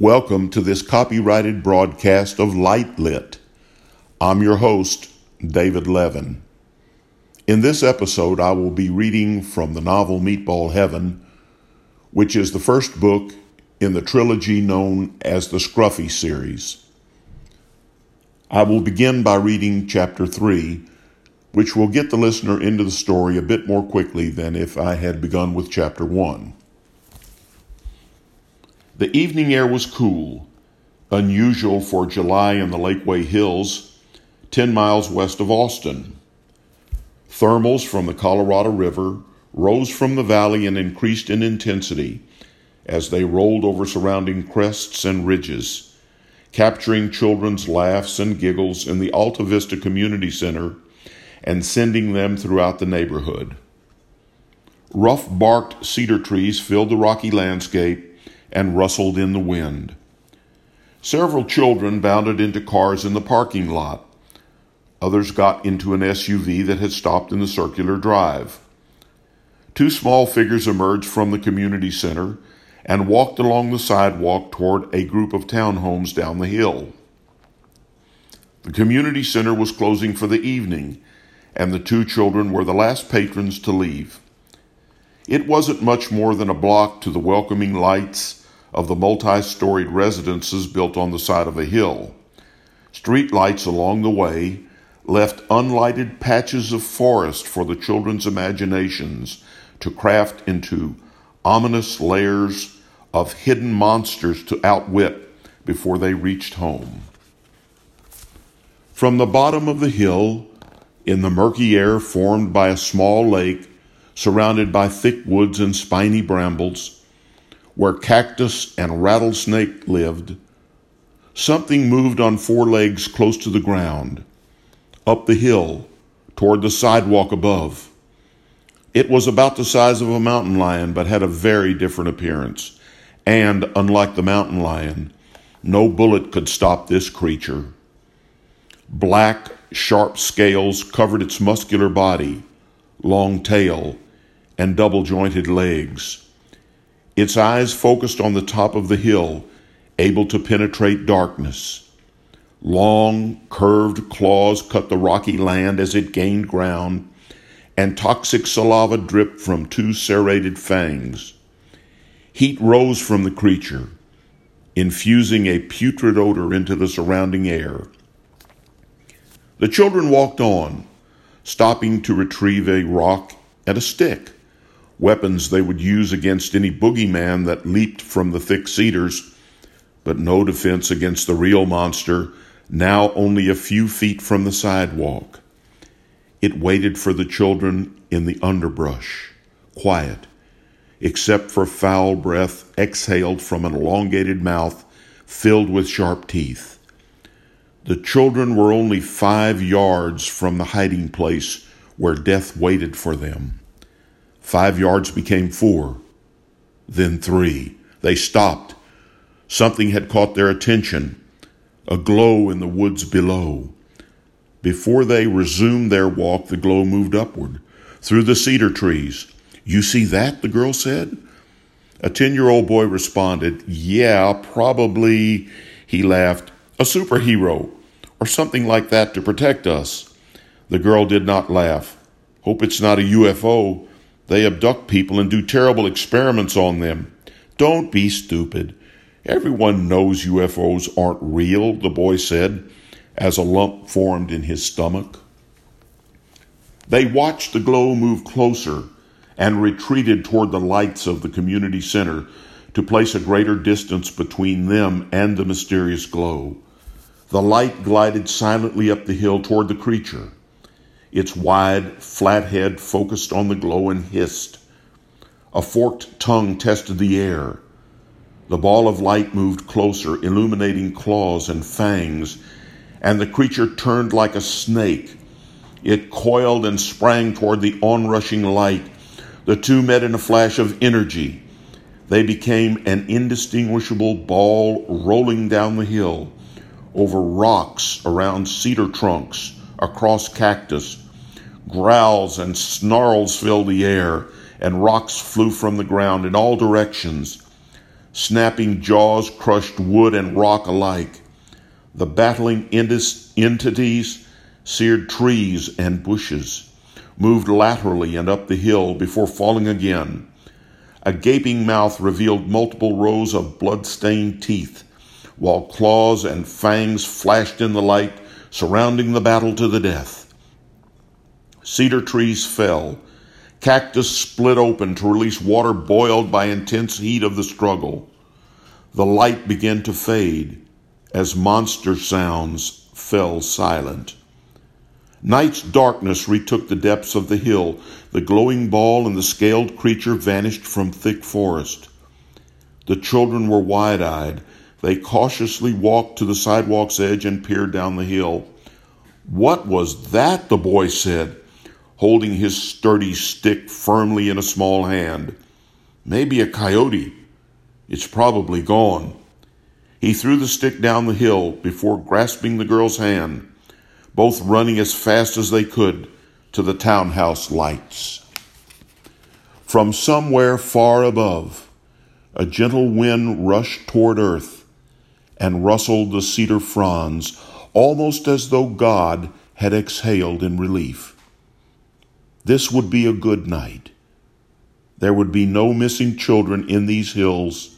Welcome to this copyrighted broadcast of Light Lit. I'm your host, David Levin. In this episode, I will be reading from the novel Meatball Heaven, which is the first book in the trilogy known as the Scruffy series. I will begin by reading chapter 3, which will get the listener into the story a bit more quickly than if I had begun with chapter 1. The evening air was cool, unusual for July in the Lakeway Hills, 10 miles west of Austin. Thermals from the Colorado River rose from the valley and increased in intensity as they rolled over surrounding crests and ridges, capturing children's laughs and giggles in the Alta Vista Community Center and sending them throughout the neighborhood. Rough barked cedar trees filled the rocky landscape and rustled in the wind. Several children bounded into cars in the parking lot. Others got into an SUV that had stopped in the circular drive. Two small figures emerged from the community center and walked along the sidewalk toward a group of townhomes down the hill. The community center was closing for the evening, and the two children were the last patrons to leave. It wasn't much more than a block to the welcoming lights of the multi storied residences built on the side of a hill. Street lights along the way left unlighted patches of forest for the children's imaginations to craft into ominous layers of hidden monsters to outwit before they reached home. From the bottom of the hill, in the murky air formed by a small lake surrounded by thick woods and spiny brambles, where cactus and rattlesnake lived, something moved on four legs close to the ground, up the hill, toward the sidewalk above. It was about the size of a mountain lion, but had a very different appearance. And, unlike the mountain lion, no bullet could stop this creature. Black, sharp scales covered its muscular body, long tail, and double jointed legs. Its eyes focused on the top of the hill, able to penetrate darkness. Long, curved claws cut the rocky land as it gained ground, and toxic saliva dripped from two serrated fangs. Heat rose from the creature, infusing a putrid odor into the surrounding air. The children walked on, stopping to retrieve a rock and a stick weapons they would use against any boogeyman that leaped from the thick cedars, but no defense against the real monster, now only a few feet from the sidewalk. It waited for the children in the underbrush, quiet, except for foul breath exhaled from an elongated mouth filled with sharp teeth. The children were only five yards from the hiding place where death waited for them. Five yards became four, then three. They stopped. Something had caught their attention a glow in the woods below. Before they resumed their walk, the glow moved upward through the cedar trees. You see that? the girl said. A 10 year old boy responded, Yeah, probably, he laughed, a superhero or something like that to protect us. The girl did not laugh. Hope it's not a UFO. They abduct people and do terrible experiments on them. Don't be stupid. Everyone knows UFOs aren't real, the boy said, as a lump formed in his stomach. They watched the glow move closer and retreated toward the lights of the community center to place a greater distance between them and the mysterious glow. The light glided silently up the hill toward the creature. Its wide, flat head focused on the glow and hissed. A forked tongue tested the air. The ball of light moved closer, illuminating claws and fangs, and the creature turned like a snake. It coiled and sprang toward the onrushing light. The two met in a flash of energy. They became an indistinguishable ball rolling down the hill, over rocks, around cedar trunks, across cactus, Growls and snarls filled the air, and rocks flew from the ground in all directions. Snapping jaws crushed wood and rock alike. The battling entities seared trees and bushes, moved laterally and up the hill before falling again. A gaping mouth revealed multiple rows of blood-stained teeth, while claws and fangs flashed in the light surrounding the battle to the death. Cedar trees fell. Cactus split open to release water boiled by intense heat of the struggle. The light began to fade as monster sounds fell silent. Night's darkness retook the depths of the hill. The glowing ball and the scaled creature vanished from thick forest. The children were wide eyed. They cautiously walked to the sidewalk's edge and peered down the hill. What was that? the boy said, holding his sturdy stick firmly in a small hand. Maybe a coyote. It's probably gone. He threw the stick down the hill before grasping the girl's hand both running as fast as they could to the townhouse lights. From somewhere far above, a gentle wind rushed toward earth and rustled the cedar fronds, almost as though God had exhaled in relief. This would be a good night. There would be no missing children in these hills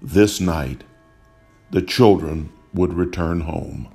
this night. The children would return home.